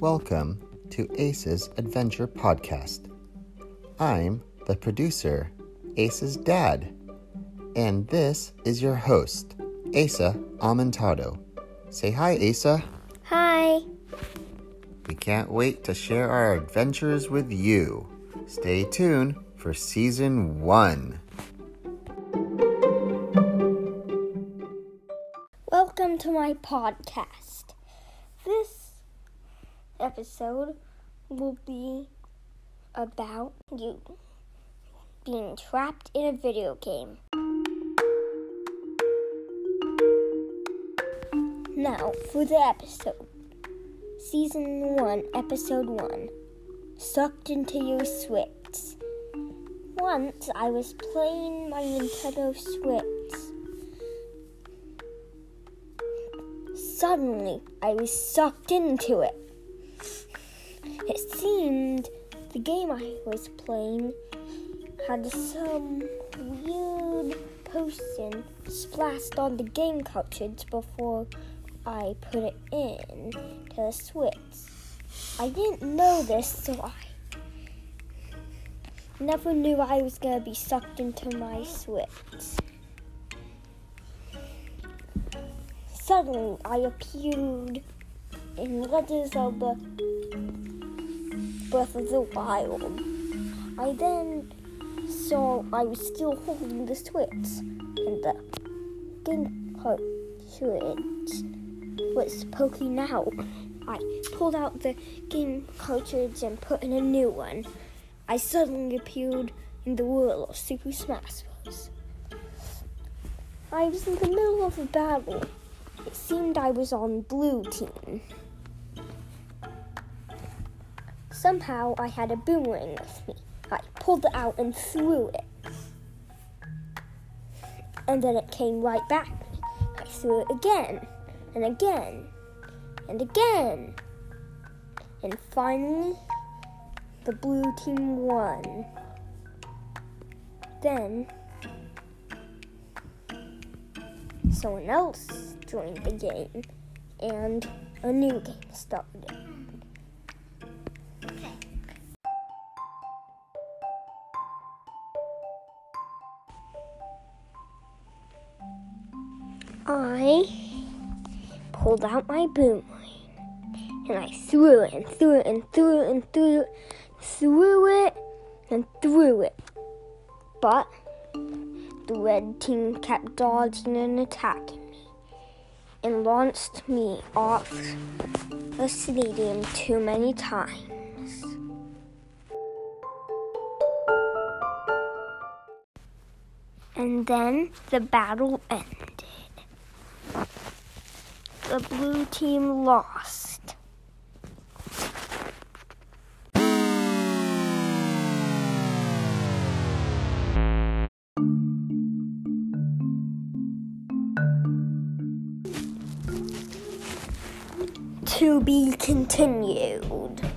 welcome to Ace's Adventure Podcast. I'm the producer, Ace's dad, and this is your host, Asa Amontado. Say hi, Asa. Hi. We can't wait to share our adventures with you. Stay tuned for season one. Welcome to my podcast. This episode will be about you being trapped in a video game. Now, for the episode. Season 1, Episode 1 Sucked into Your Switch. Once I was playing my Nintendo Switch. Suddenly, I was sucked into. It game I was playing had some weird potion splashed on the game cartridge before I put it in to the switch. I didn't know this, so I never knew I was gonna be sucked into my switch. Suddenly, I appeared in Legends of the Breath of the Wild. I then saw I was still holding the switch, and the game cartridge was poking out. I pulled out the game cartridge and put in a new one. I suddenly appeared in the world of Super Smash Bros. I was in the middle of a battle. It seemed I was on blue team. Somehow I had a boomerang with me. I pulled it out and threw it. And then it came right back. I threw it again and again and again. And finally, the blue team won. Then, someone else joined the game, and a new game started. I pulled out my boomerang and I threw it and threw it and threw it and threw it, threw it and threw it. But the red team kept dodging and attacking me and launched me off the stadium too many times. And then the battle ended. The blue team lost. To be continued.